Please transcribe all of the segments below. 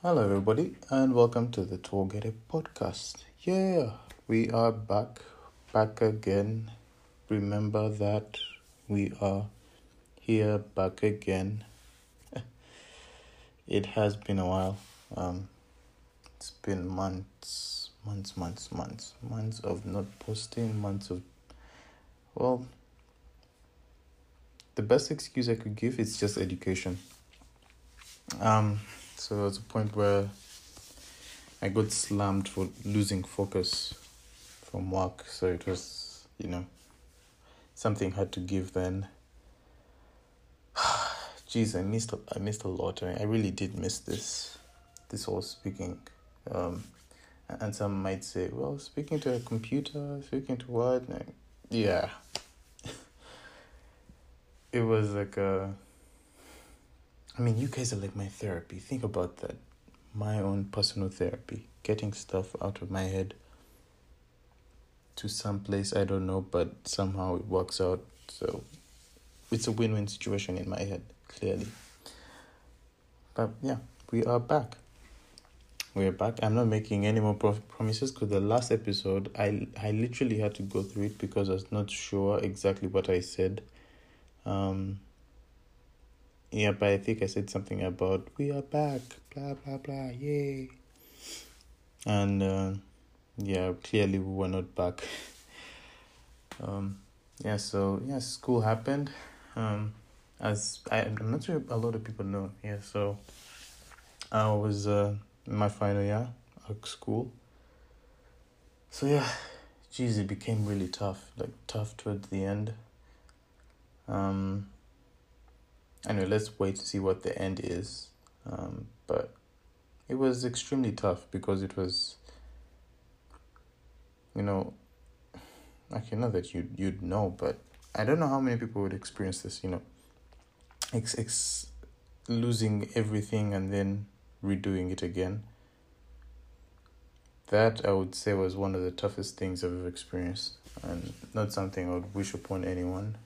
Hello, everybody, and welcome to the Together podcast. Yeah, we are back, back again. Remember that we are here, back again. it has been a while. Um, it's been months, months, months, months, months of not posting, months of, well, the best excuse I could give is just education. Um, so there was a point where I got slammed for losing focus from work. So it was, you know, something had to give then. Jeez, I missed I missed a lot. I, I really did miss this. This whole speaking. Um, and some might say, well, speaking to a computer, speaking to what? Yeah. it was like a I mean, you guys are like my therapy. Think about that. My own personal therapy. Getting stuff out of my head to some place I don't know, but somehow it works out. So it's a win win situation in my head, clearly. But yeah, we are back. We are back. I'm not making any more promises because the last episode, I I literally had to go through it because I was not sure exactly what I said. Um, yeah, but I think I said something about we are back, blah blah blah, yay. And uh, yeah, clearly we were not back. um, yeah, so yeah, school happened. Um, as I, I'm not sure a lot of people know. Yeah, so I was uh, my final year at school. So yeah, geez, it became really tough. Like tough towards the end. Um anyway, let's wait to see what the end is. Um, but it was extremely tough because it was, you know, actually not that you you'd know, but I don't know how many people would experience this. You know, ex ex losing everything and then redoing it again. That I would say was one of the toughest things I've ever experienced, and not something I would wish upon anyone.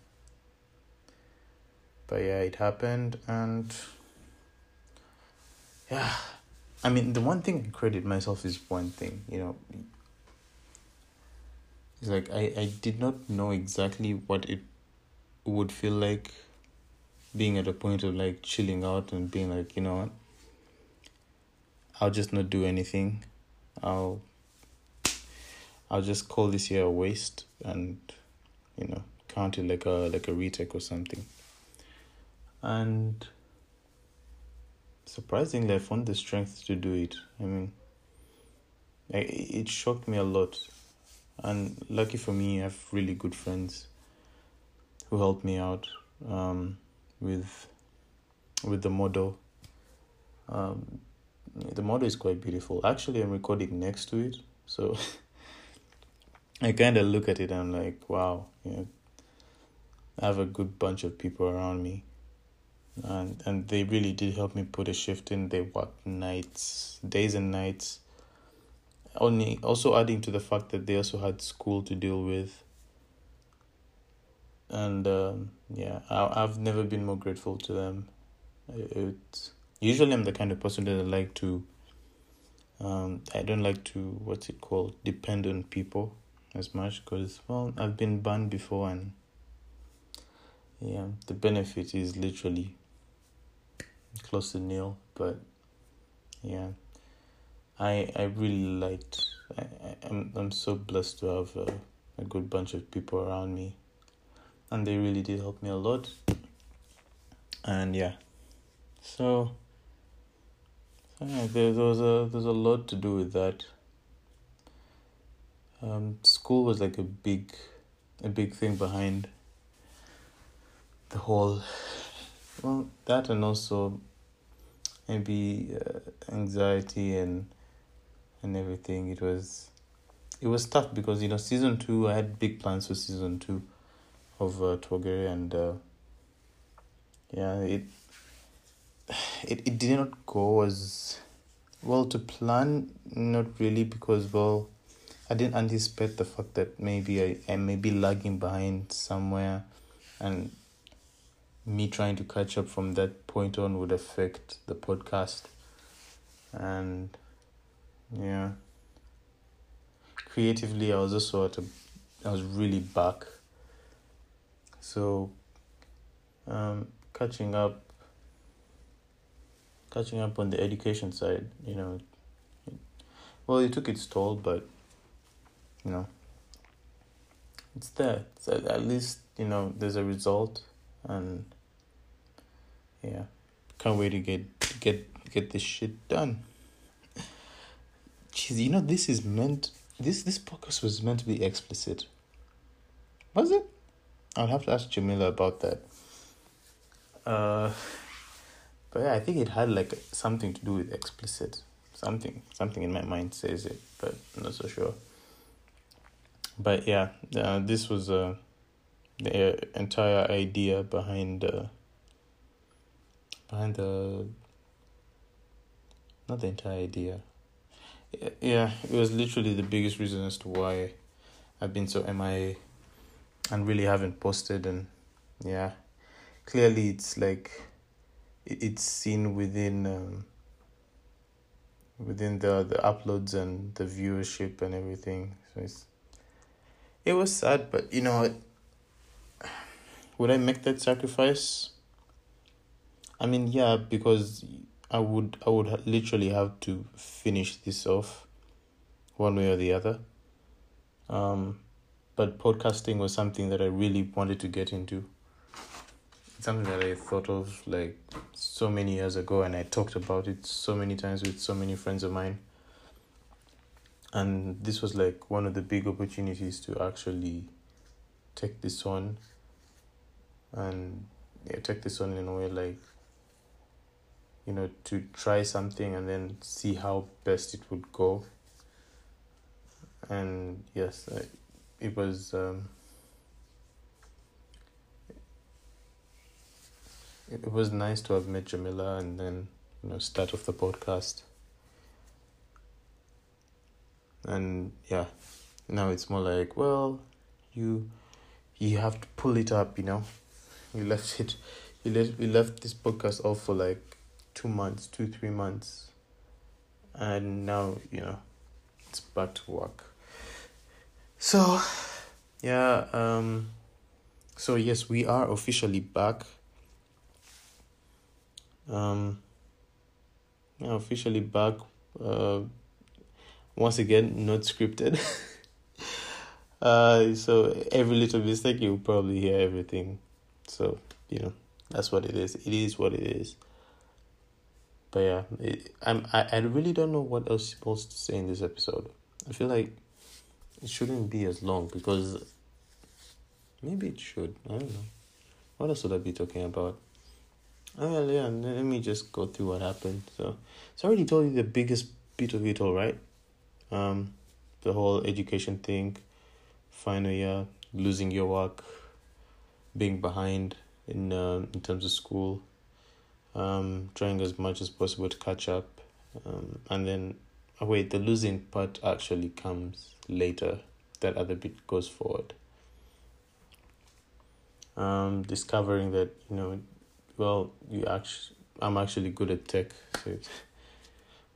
But yeah it happened and yeah. I mean the one thing i credit myself is one thing you know. It's like i i did not know exactly what it would feel like being at a point of like chilling out and being like you know what i'll just not do anything i'll i'll just call this year a waste and you know count it like a like a retake or something and surprisingly, I found the strength to do it. I mean, it shocked me a lot, and lucky for me, I have really good friends who helped me out um, with with the model. Um, the model is quite beautiful. Actually, I'm recording next to it, so I kind of look at it. and I'm like, wow, you know, I have a good bunch of people around me and and they really did help me put a shift in. They worked nights, days and nights. Only also adding to the fact that they also had school to deal with. And um, yeah, I I've never been more grateful to them. It usually I'm the kind of person that I like to. Um, I don't like to what's it called depend on people as much because well I've been banned before and yeah the benefit is literally close to nil. But yeah, I I really liked. I, I I'm I'm so blessed to have a, a good bunch of people around me, and they really did help me a lot. And yeah, so. Yeah, there, there was a there's a lot to do with that. Um, school was like a big, a big thing behind the whole well that and also maybe uh, anxiety and and everything it was it was tough because you know season 2 I had big plans for season 2 of uh, Togere and uh, yeah it it it did not go as well to plan not really because well I didn't anticipate the fact that maybe I, I may be lagging behind somewhere and me trying to catch up from that point on would affect the podcast. And yeah. Creatively I was also at a I was really back. So um catching up catching up on the education side, you know, well, it took its toll, but you know, it's there. So at least you know there's a result, and yeah, can't wait to get get get this shit done. Jeez, you know this is meant. This this podcast was meant to be explicit. Was it? I'll have to ask Jamila about that. Uh, but yeah, I think it had like something to do with explicit. Something, something in my mind says it, but I'm not so sure. But yeah, uh, this was uh, the entire idea behind uh, behind the not the entire idea. Yeah, it was literally the biggest reason as to why I've been so MIA and really haven't posted and yeah, clearly it's like it's seen within um, within the the uploads and the viewership and everything. So it's it was sad, but you know, would I make that sacrifice? I mean, yeah, because I would I would literally have to finish this off, one way or the other. Um, but podcasting was something that I really wanted to get into something that I thought of like so many years ago, and I talked about it so many times with so many friends of mine. And this was like one of the big opportunities to actually take this on and yeah, take this on in a way like you know to try something and then see how best it would go and yes it was um it was nice to have met Jamila and then you know start off the podcast. And yeah, now it's more like well, you you have to pull it up. You know, you left it, you left you left this podcast off for like two months, two three months, and now you know it's back to work. So, yeah. Um. So yes, we are officially back um, yeah, officially back. Uh, once again, not scripted. uh, so every little mistake, you'll probably hear everything. So you know, that's what it is. It is what it is. But yeah, it, I'm. I, I really don't know what else supposed to say in this episode. I feel like it shouldn't be as long because maybe it should. I don't know. What else would I be talking about? Oh yeah. Let me just go through what happened. So, so I already told you the biggest bit of it all, right? Um, the whole education thing, final year, losing your work, being behind in uh, in terms of school, um, trying as much as possible to catch up, um, and then oh wait, the losing part actually comes later. That other bit goes forward. Um, discovering that you know well, you actually, I'm actually good at tech. So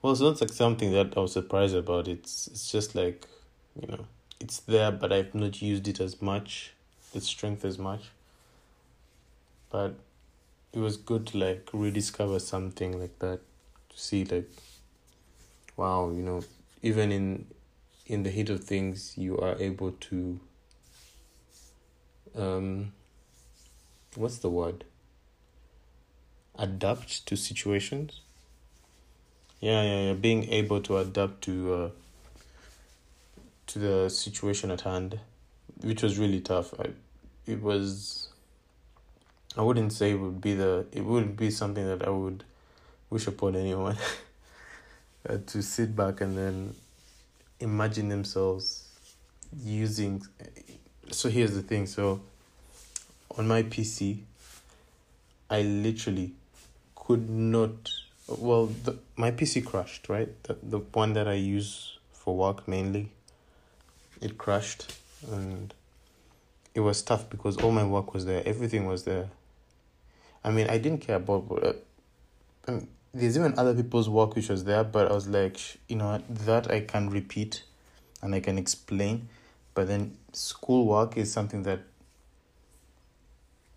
well, it's not like something that I was surprised about. It's it's just like, you know, it's there, but I've not used it as much, the strength as much. But it was good to like rediscover something like that, to see like, wow, you know, even in in the heat of things, you are able to. Um, what's the word? Adapt to situations. Yeah, yeah, yeah. Being able to adapt to uh, to the situation at hand, which was really tough. I, it was. I wouldn't say it would be the. It would be something that I would wish upon anyone. uh, to sit back and then imagine themselves using. So here's the thing. So on my PC, I literally could not well the, my pc crashed right? The, the one that i use for work mainly it crashed and it was tough because all my work was there. Everything was there. I mean i didn't care about uh, I mean, there's even other people's work which was there but i was like you know that i can repeat and i can explain. But then school work is something that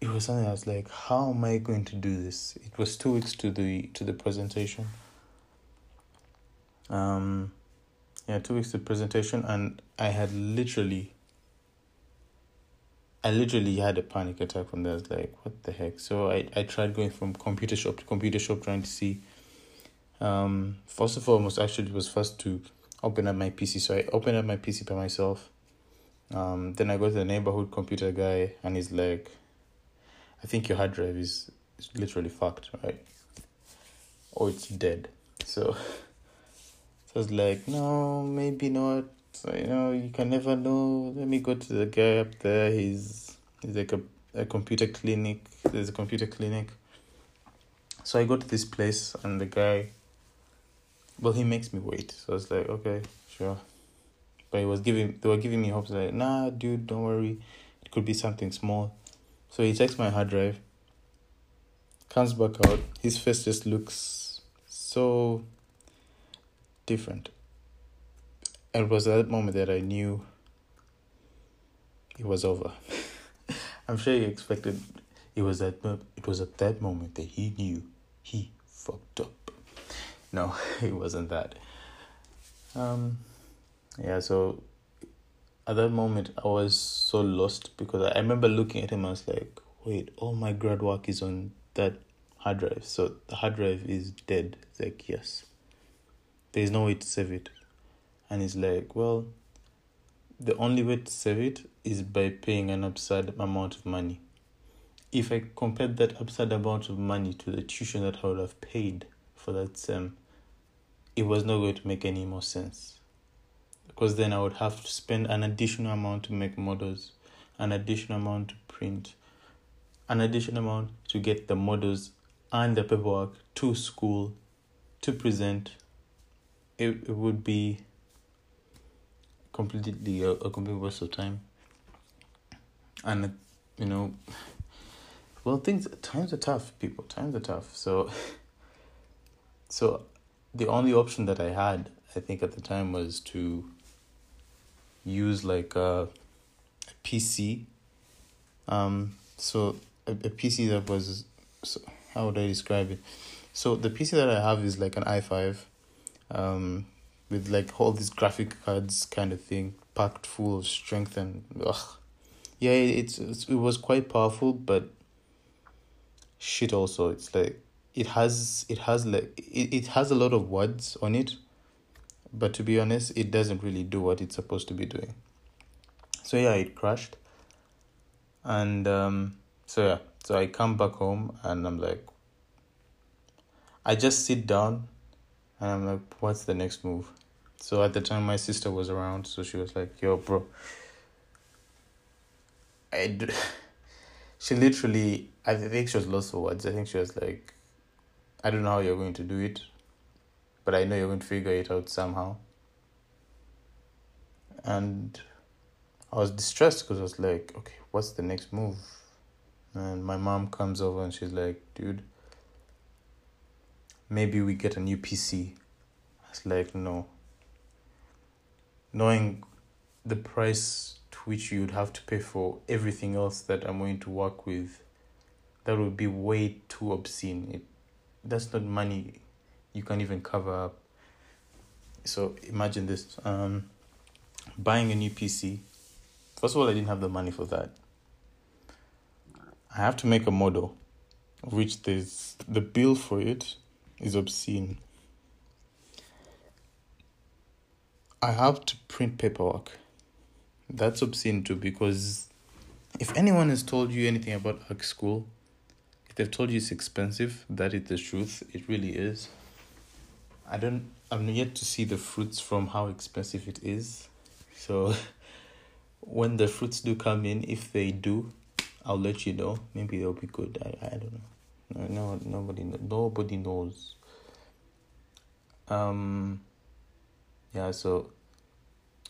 it was something I was like, how am I going to do this? It was two weeks to the to the presentation. Um, yeah, two weeks to presentation, and I had literally, I literally had a panic attack from there. I was like, what the heck? So I I tried going from computer shop to computer shop trying to see. Um, first of all, most actually was first to open up my PC. So I opened up my PC by myself. Um, then I go to the neighborhood computer guy, and he's like I think your hard drive is, is literally fucked, right? Or it's dead. So, so I was like, no, maybe not. So, you know, you can never know. Let me go to the guy up there. He's he's like a, a computer clinic. There's a computer clinic. So I go to this place and the guy well he makes me wait. So I was like, okay, sure. But he was giving they were giving me hopes like, nah, dude, don't worry. It could be something small. So he checks my hard drive, comes back out. His face just looks so different. And it was at that moment that I knew it was over. I'm sure he expected it was at it was at that moment that he knew he fucked up. No, it wasn't that. Um yeah, so at that moment I was so lost because I remember looking at him. I was like, "Wait, all my grad work is on that hard drive. So the hard drive is dead." It's like, "Yes." There's no way to save it, and he's like, "Well, the only way to save it is by paying an absurd amount of money." If I compared that absurd amount of money to the tuition that I would have paid for that sem, it was not going to make any more sense because then I would have to spend an additional amount to make models, an additional amount to print, an additional amount to get the models and the paperwork to school to present. It, it would be completely a, a complete waste of time. And you know, well, things times are tough, people. Times are tough. So, so the only option that I had, I think, at the time was to use like a, PC. Um, so a, a PC that was, so how would I describe it? So the PC that I have is like an i5, um, with like all these graphic cards kind of thing, packed full of strength and ugh. Yeah, it's, it's it was quite powerful, but shit also. It's like it has it has like it, it has a lot of words on it but to be honest it doesn't really do what it's supposed to be doing. So yeah it crashed. And um, so yeah so i come back home and i'm like i just sit down and i'm like what's the next move? So at the time my sister was around so she was like yo bro. I d- she literally i think she was lost for words. I think she was like i don't know how you're going to do it but I know you're going to figure it out somehow. And I was distressed because I was like, okay, what's the next move? And my mom comes over and she's like, dude, maybe we get a new PC. I was like, no. Knowing the price to which you would have to pay for everything else that I'm going to work with, that would be way too obscene. It that's not money you can't even cover up. So imagine this: um, buying a new PC. First of all, I didn't have the money for that. I have to make a model, which there's the bill for it is obscene. I have to print paperwork. That's obscene too because if anyone has told you anything about art school, if they've told you it's expensive, that is the truth. It really is. I don't. I'm yet to see the fruits from how expensive it is. So, when the fruits do come in, if they do, I'll let you know. Maybe they'll be good. I I don't know. No, no nobody nobody knows. Um. Yeah. So,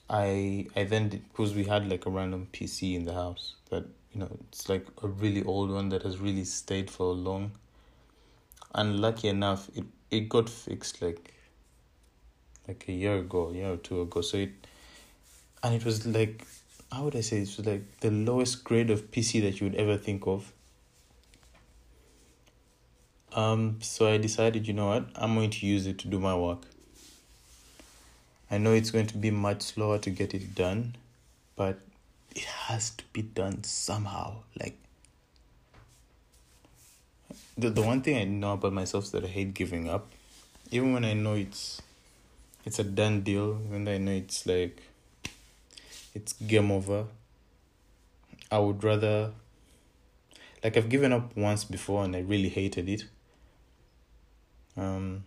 I I then because we had like a random PC in the house that you know it's like a really old one that has really stayed for long. And lucky enough, it it got fixed like like a year ago, a year or two ago. So it and it was like how would I say it was like the lowest grade of PC that you would ever think of. Um, so I decided, you know what, I'm going to use it to do my work. I know it's going to be much slower to get it done, but it has to be done somehow. Like the the one thing I know about myself is that I hate giving up. Even when I know it's it's a done deal, when I know it's like it's game over, I would rather like I've given up once before and I really hated it. Um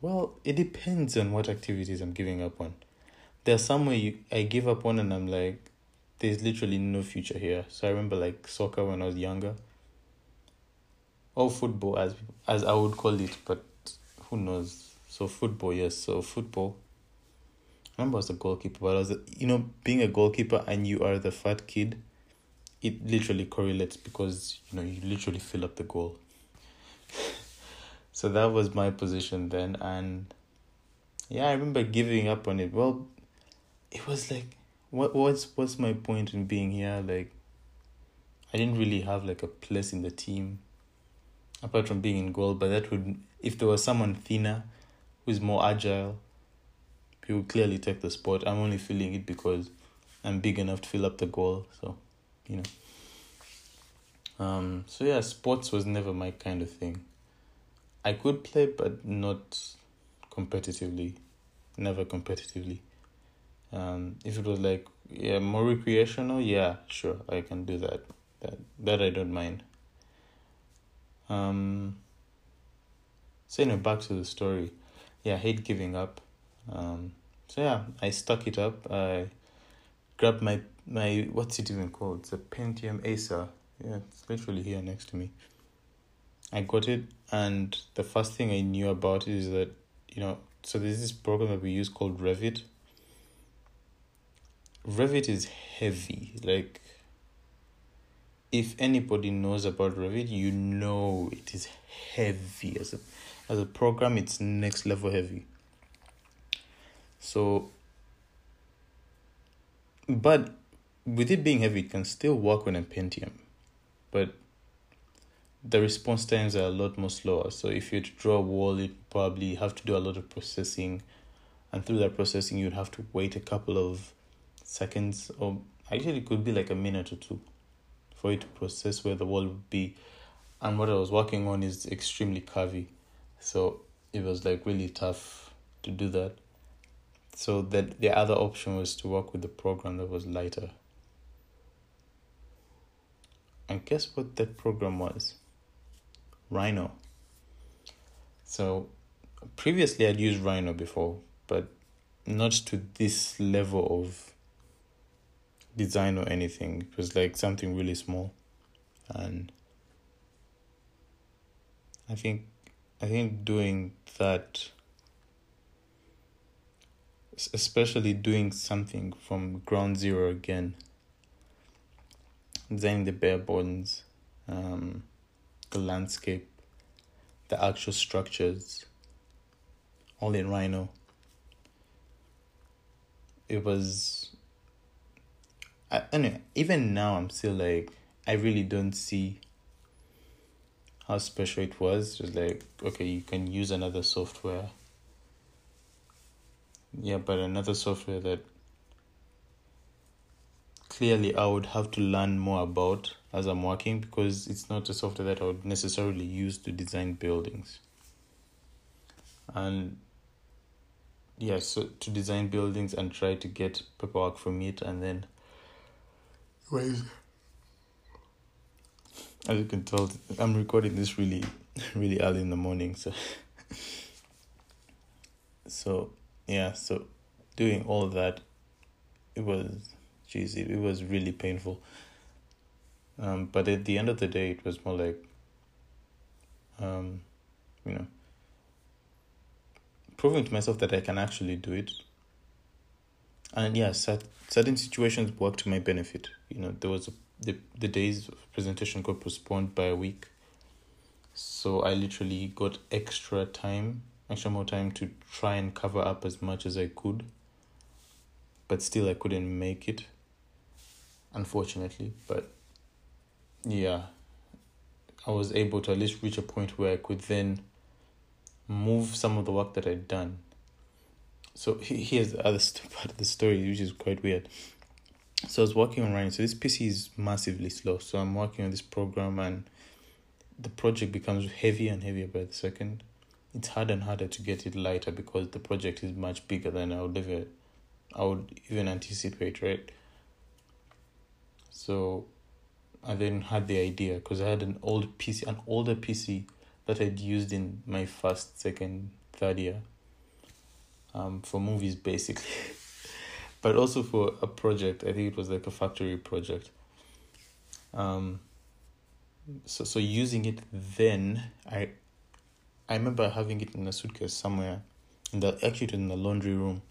well, it depends on what activities I'm giving up on. There's some where you, I give up on and I'm like, there's literally no future here. So I remember like soccer when I was younger. Or football as as I would call it, but who knows? So football, yes. So football. I remember I was a goalkeeper, but I was you know being a goalkeeper and you are the fat kid, it literally correlates because you know you literally fill up the goal. so that was my position then and yeah i remember giving up on it well it was like what what's what's my point in being here like i didn't really have like a place in the team apart from being in goal but that would if there was someone thinner who's more agile he would clearly take the spot i'm only feeling it because i'm big enough to fill up the goal so you know um so yeah sports was never my kind of thing I could play, but not competitively, never competitively. Um, if it was like yeah more recreational, yeah, sure, I can do that. That that I don't mind. Um. So anyway, back to the story. Yeah, I hate giving up. Um. So yeah, I stuck it up. I grabbed my my what's it even called? It's a Pentium Acer. Yeah, it's literally here next to me. I got it, and the first thing I knew about it is that, you know, so there's this program that we use called Revit. Revit is heavy. Like, if anybody knows about Revit, you know it is heavy. As a, as a program, it's next level heavy. So, but with it being heavy, it can still work on a Pentium. But the response times are a lot more slower. So if you draw a wall, you probably have to do a lot of processing, and through that processing, you'd have to wait a couple of seconds, or actually, it could be like a minute or two, for it to process where the wall would be. And what I was working on is extremely curvy, so it was like really tough to do that. So that the other option was to work with the program that was lighter. And guess what that program was? Rhino. So previously I'd used Rhino before, but not to this level of design or anything. It was like something really small. And I think I think doing that especially doing something from ground zero again designing the bare bones um, the landscape, the actual structures, all in Rhino. It was. I, anyway, even now, I'm still like, I really don't see how special it was. Just like, okay, you can use another software. Yeah, but another software that clearly I would have to learn more about as I'm working because it's not a software that I would necessarily use to design buildings. And yeah, so to design buildings and try to get paperwork from it and then as you can tell I'm recording this really really early in the morning so so yeah so doing all of that it was geez it, it was really painful um, but at the end of the day, it was more like, um, you know, proving to myself that I can actually do it. and yeah, certain situations worked to my benefit. You know, there was a, the the days presentation got postponed by a week, so I literally got extra time, extra more time to try and cover up as much as I could. But still, I couldn't make it. Unfortunately, but yeah, I was able to at least reach a point where I could then move some of the work that I'd done so here's the other part of the story, which is quite weird. So I was working on Rhino. So this PC is massively slow. So I'm working on this program, and the project becomes heavier and heavier by the second. It's harder and harder to get it lighter because the project is much bigger than I would ever, I would even anticipate, right? So, I then had the idea because I had an old PC, an older PC that I'd used in my first, second, third year um, for movies basically, but also for a project. I think it was like a factory project. Um, so so using it then, I I remember having it in a suitcase somewhere, in the actually in the laundry room.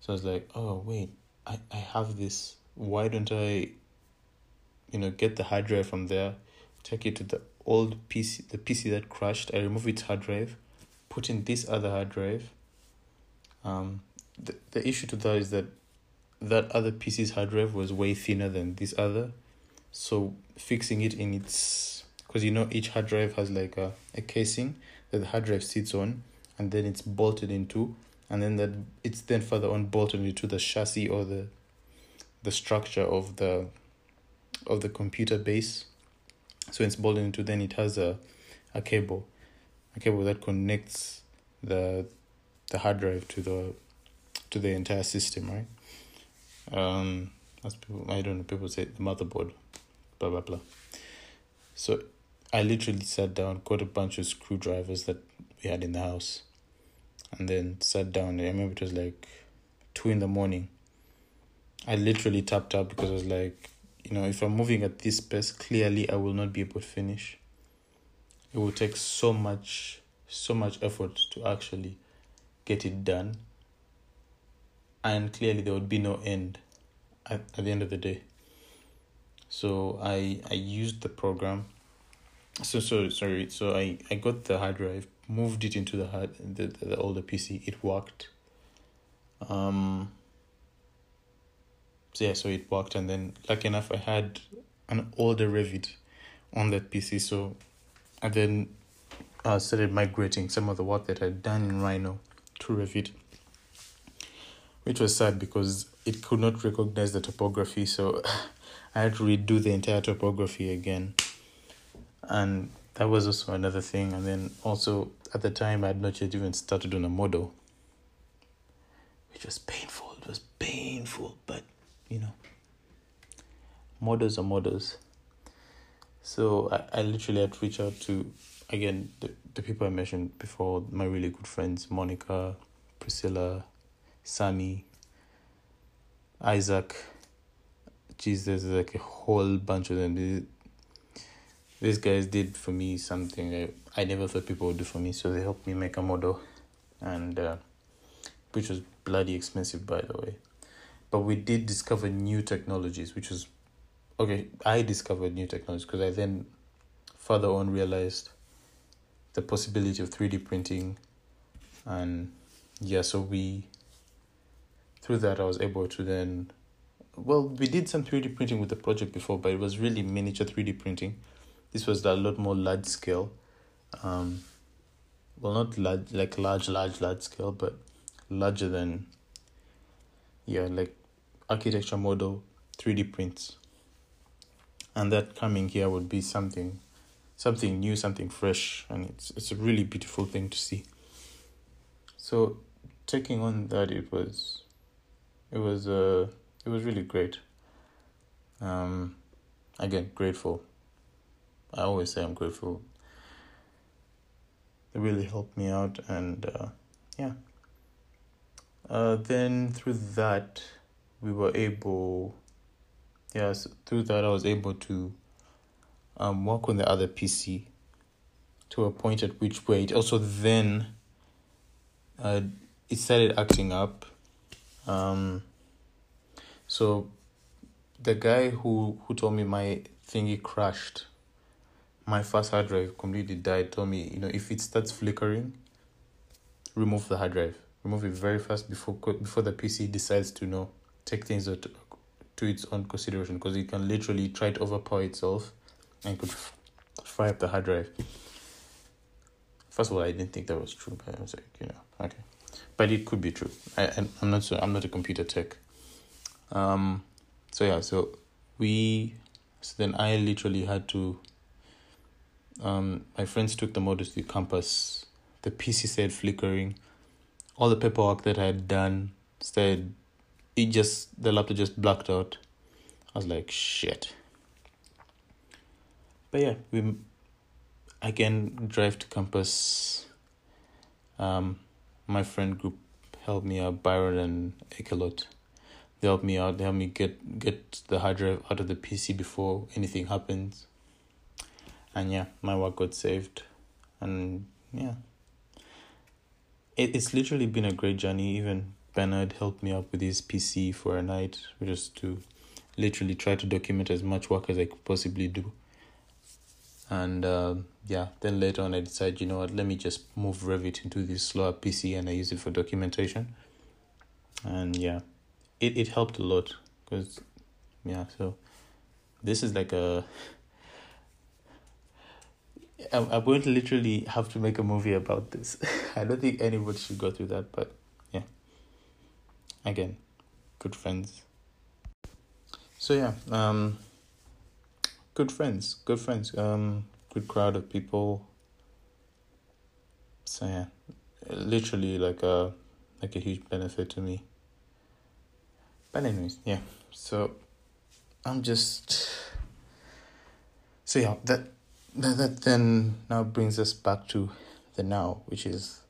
So I was like, oh wait, I I have this. Why don't I? You know, get the hard drive from there, take it to the old PC, the PC that crashed. I remove its hard drive, put in this other hard drive, um, the, the issue to that is that that other PC's hard drive was way thinner than this other. So fixing it in its because you know each hard drive has like a, a casing that the hard drive sits on and then it's bolted into and then that it's then further on bolted into the chassis or the the structure of the of the computer base. So it's bolted into then it has a a cable. A cable that connects the the hard drive to the to the entire system, right? Um, as people, I don't know, people say the motherboard, blah blah blah. So, I literally sat down, got a bunch of screwdrivers that we had in the house, and then sat down. I remember it was like two in the morning. I literally tapped out because I was like, you know, if I'm moving at this pace, clearly I will not be able to finish. It will take so much, so much effort to actually get it done. And clearly, there would be no end at, at the end of the day. So I I used the program. So so sorry. So I, I got the hard drive, moved it into the hard the, the older PC. It worked. Um. So yeah, so it worked, and then lucky enough, I had an older Revit on that PC. So, and then I started migrating some of the work that I'd done in Rhino to Revit, which was sad because it could not recognize the topography. So I had to redo the entire topography again. And that was also another thing. And then also at the time, I had not yet even started on a model, which was painful. It was painful, but you know, models are models. So I, I literally had to reach out to again the, the people I mentioned before, my really good friends, Monica, Priscilla, Sammy, Isaac. Geez, there's like a whole bunch of them. These guys did for me something I, I never thought people would do for me. So they helped me make a model, and uh, which was bloody expensive, by the way. But we did discover new technologies, which was okay. I discovered new technologies because I then further on realized the possibility of 3D printing. And yeah, so we, through that, I was able to then, well, we did some 3D printing with the project before, but it was really miniature 3D printing. This was a lot more large scale. Um, well, not large, like large, large, large scale, but larger than, yeah, like architecture model 3D prints. And that coming here would be something something new, something fresh, and it's it's a really beautiful thing to see. So, taking on that, it was, it was uh, it was really great. Um, again, grateful. I always say I'm grateful. It really helped me out, and uh, yeah. Uh, then through that, we were able. Yes, through that I was able to um, work on the other PC to a point at which way it also then uh, it started acting up. Um, So the guy who who told me my thingy crashed, my fast hard drive completely died. Told me you know if it starts flickering, remove the hard drive. Remove it very fast before before the PC decides to you know take things to, to its own consideration because it can literally try to overpower itself and could f- fry up the hard drive. First of all, I didn't think that was true, but I was like, you know, okay, but it could be true. I, I I'm not sure. I'm not a computer tech. Um, so yeah, so we so then I literally had to. Um, my friends took the model to the campus. The PC said flickering. All the paperwork that I had done said it just the laptop just blacked out. I was like shit. But yeah, we again drive to campus. Um, my friend group helped me out, Byron and Ekelot. They helped me out. They helped me get get the hard drive out of the PC before anything happens. And yeah, my work got saved, and yeah, it, it's literally been a great journey. Even Bernard helped me out with his PC for a night, just to literally try to document as much work as I could possibly do. And uh, yeah, then later on, I decided, you know what, let me just move Revit into this slower PC and I use it for documentation. And yeah, it, it helped a lot because, yeah, so this is like a. I'm, I'm going to literally have to make a movie about this. I don't think anybody should go through that, but yeah. Again, good friends. So yeah, um, good friends, good friends, um, good crowd of people. So yeah, literally like a like a huge benefit to me. But anyways, yeah. So I'm just so yeah that that that then now brings us back to the now, which is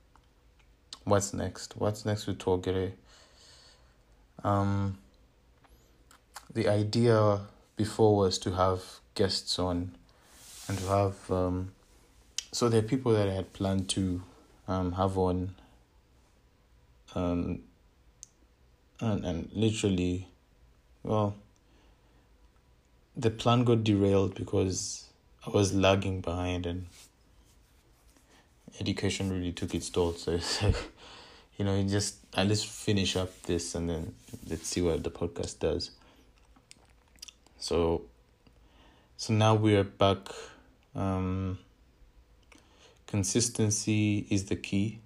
what's next. What's next with Togere? Um, the idea before was to have guests on and to have um, so there are people that I had planned to um, have on um, and and literally well the plan got derailed because I was lagging behind and education really took its toll. So it's like you know you just at least finish up this and then let's see what the podcast does. So so now we are back um consistency is the key.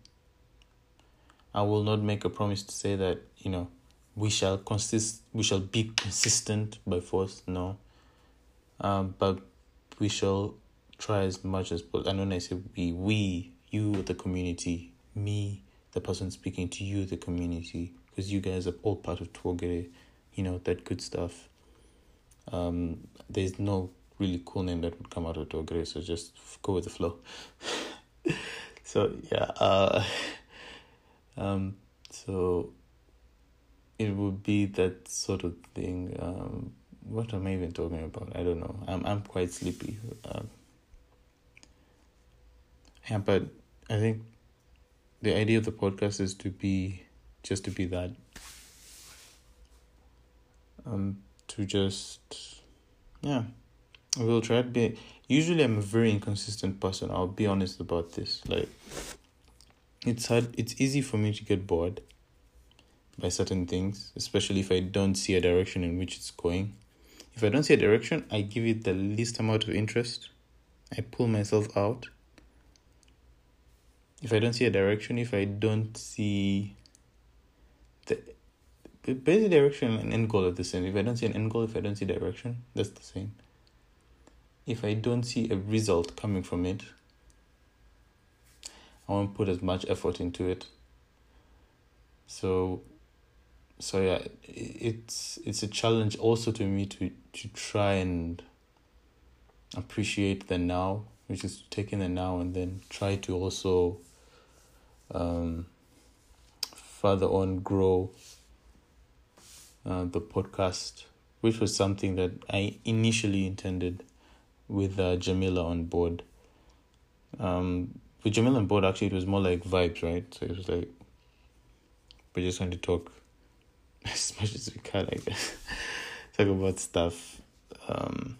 I will not make a promise to say that you know we shall consist we shall be consistent by force no. Um but we shall try as much as possible and when i say we we you the community me the person speaking to you the community because you guys are all part of Twogere, you know that good stuff. Um there's no really cool name that would come out of Twogere, so just go with the flow so yeah uh um so it would be that sort of thing. Um, what am I even talking about? I don't know. I'm I'm quite sleepy. Um, yeah, but I think the idea of the podcast is to be just to be that. Um, to just yeah, we'll try to be. Usually, I'm a very inconsistent person. I'll be honest about this. Like, it's hard. It's easy for me to get bored by certain things, especially if I don't see a direction in which it's going. If I don't see a direction, I give it the least amount of interest. I pull myself out. If I don't see a direction, if I don't see the basic direction and end goal are the same. If I don't see an end goal, if I don't see direction, that's the same. If I don't see a result coming from it, I won't put as much effort into it. So so yeah it's it's a challenge also to me to to try and appreciate the now which is taking the now and then try to also um further on grow uh, the podcast which was something that i initially intended with uh, jamila on board um with jamila on board actually it was more like vibes right so it was like we just going to talk as much as we can, I guess. talk about stuff. Um,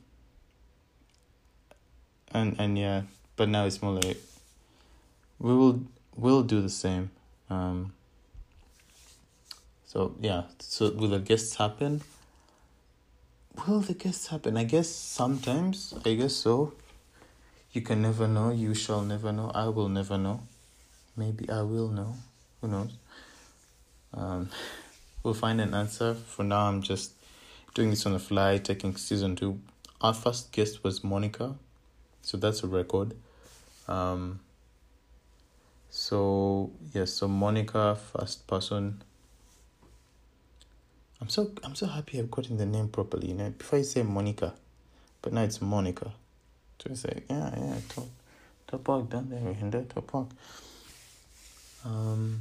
and and yeah, but now it's more like we will we'll do the same. Um, so yeah, so will the guests happen? Will the guests happen? I guess sometimes. I guess so. You can never know. You shall never know. I will never know. Maybe I will know. Who knows? Um, we'll find an answer. For now, I'm just doing this on the fly, taking season two. Our first guest was Monica, so that's a record. Um, so yes, so Monica, first person. I'm so I'm so happy I've gotten the name properly. You know, before I say Monica, but now it's Monica. So I say, yeah, yeah, top, top park down there, that top park. Um.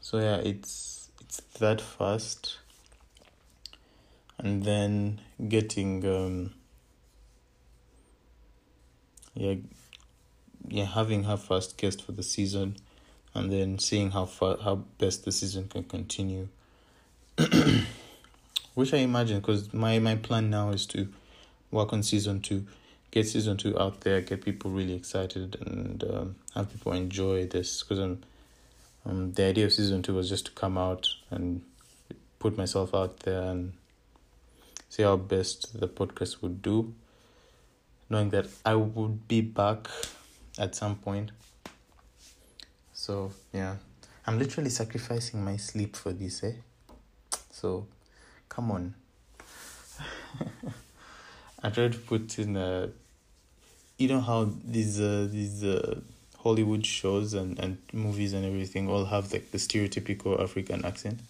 So yeah, it's it's that fast, and then getting um. Yeah, yeah, having her first guest for the season, and then seeing how far how best the season can continue. Which I imagine, because my my plan now is to work on season two, get season two out there, get people really excited, and um, have people enjoy this. Because um, um, the idea of season two was just to come out and put myself out there and see how best the podcast would do, knowing that I would be back at some point. So yeah, I'm literally sacrificing my sleep for this, eh? So, come on. I tried to put in a, you know how these uh, these uh, Hollywood shows and, and movies and everything all have like the stereotypical African accent.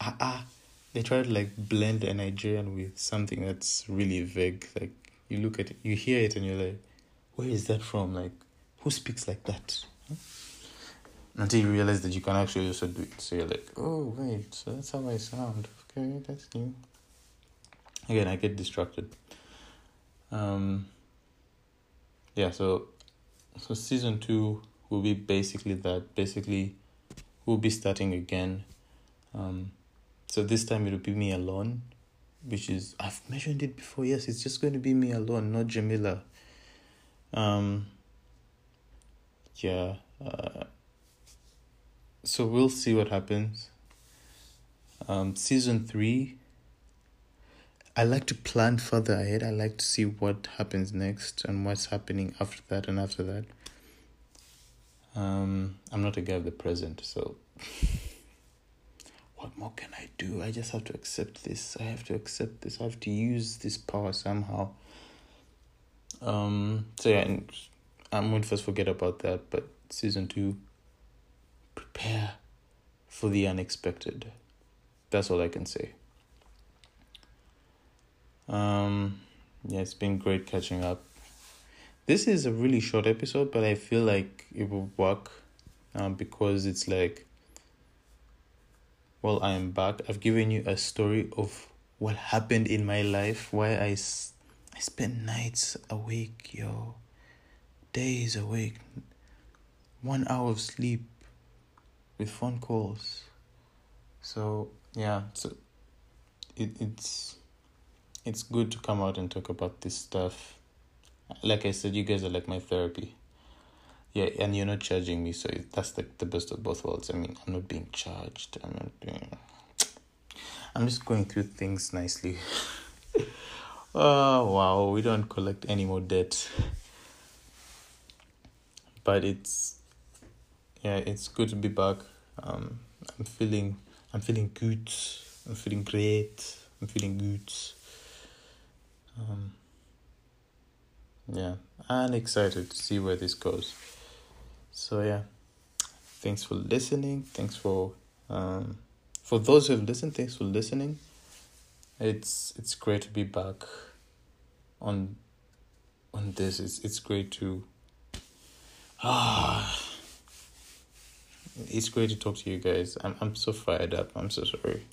Ah ah, they try to like blend a Nigerian with something that's really vague. Like you look at it, you hear it, and you're like, where is that from? Like who speaks like that? Until you realize that you can actually also do it. So you're like, oh, wait, so that's how I sound. Okay, that's new. Again, I get distracted. Um, yeah, so so season two will be basically that. Basically, we'll be starting again. Um, so this time it'll be me alone, which is I've mentioned it before. Yes, it's just going to be me alone, not Jamila. Um, yeah. Uh, so we'll see what happens. Um, season three. I like to plan further ahead. I like to see what happens next and what's happening after that and after that. Um, I'm not a guy of the present, so what more can I do? I just have to accept this. I have to accept this. I have to use this power somehow. Um, so yeah, and I'm going to first forget about that, but season two, prepare for the unexpected. That's all I can say. Um, yeah, it's been great catching up. This is a really short episode, but I feel like it will work um, because it's like, well, I am back. I've given you a story of what happened in my life, why I, I spent nights awake, yo days awake, one hour of sleep with phone calls. So yeah, so it it's it's good to come out and talk about this stuff. Like I said, you guys are like my therapy. Yeah, and you're not charging me, so that's the the best of both worlds. I mean, I'm not being charged. I'm not doing. I'm just going through things nicely. oh wow, we don't collect any more debt but it's yeah it's good to be back. Um i'm feeling i'm feeling good. I'm feeling great. I'm feeling good. Um yeah and excited to see where this goes. So yeah thanks for listening. Thanks for um for those who have listened thanks for listening. It's it's great to be back on on this. It's it's great to Ah, it's great to talk to you guys. I'm I'm so fired up. I'm so sorry,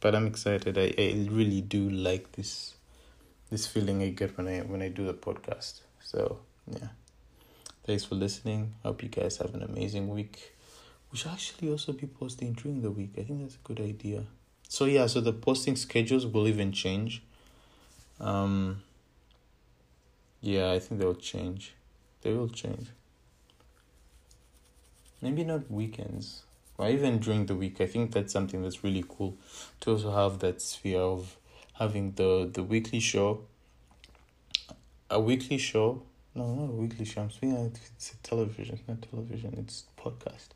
but I'm excited. I, I really do like this this feeling I get when I when I do the podcast. So yeah, thanks for listening. Hope you guys have an amazing week, we should actually also be posting during the week. I think that's a good idea. So yeah, so the posting schedules will even change. Um yeah, I think they'll change. They will change. Maybe not weekends. Or even during the week. I think that's something that's really cool to also have that sphere of having the the weekly show. A weekly show. No, not a weekly show. I'm speaking it's a television, it's not television, it's podcast.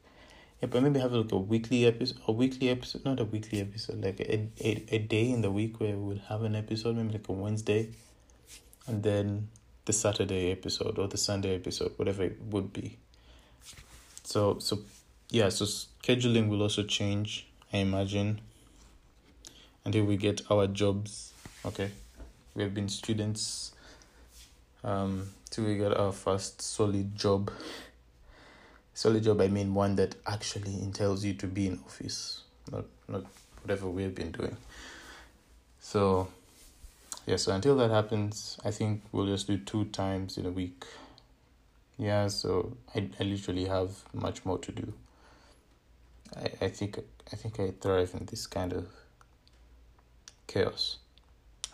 Yeah, but maybe have like a weekly episode, a weekly episode, not a weekly episode, like a, a, a day in the week where we'll have an episode, maybe like a Wednesday, and then the Saturday episode or the Sunday episode, whatever it would be. So, so yeah, so scheduling will also change, I imagine, until we get our jobs. Okay, we have been students um, till we get our first solid job solid job, I mean one that actually entails you to be in office, not not whatever we've been doing. So, yeah. So until that happens, I think we'll just do two times in a week. Yeah. So I I literally have much more to do. I I think I think I thrive in this kind of chaos.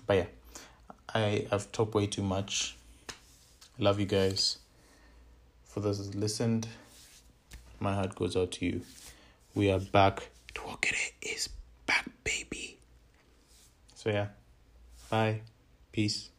But yeah, I have talked way too much. Love you guys. For those that listened my heart goes out to you. We are back. Twokere is back, baby. So yeah. Bye. Peace.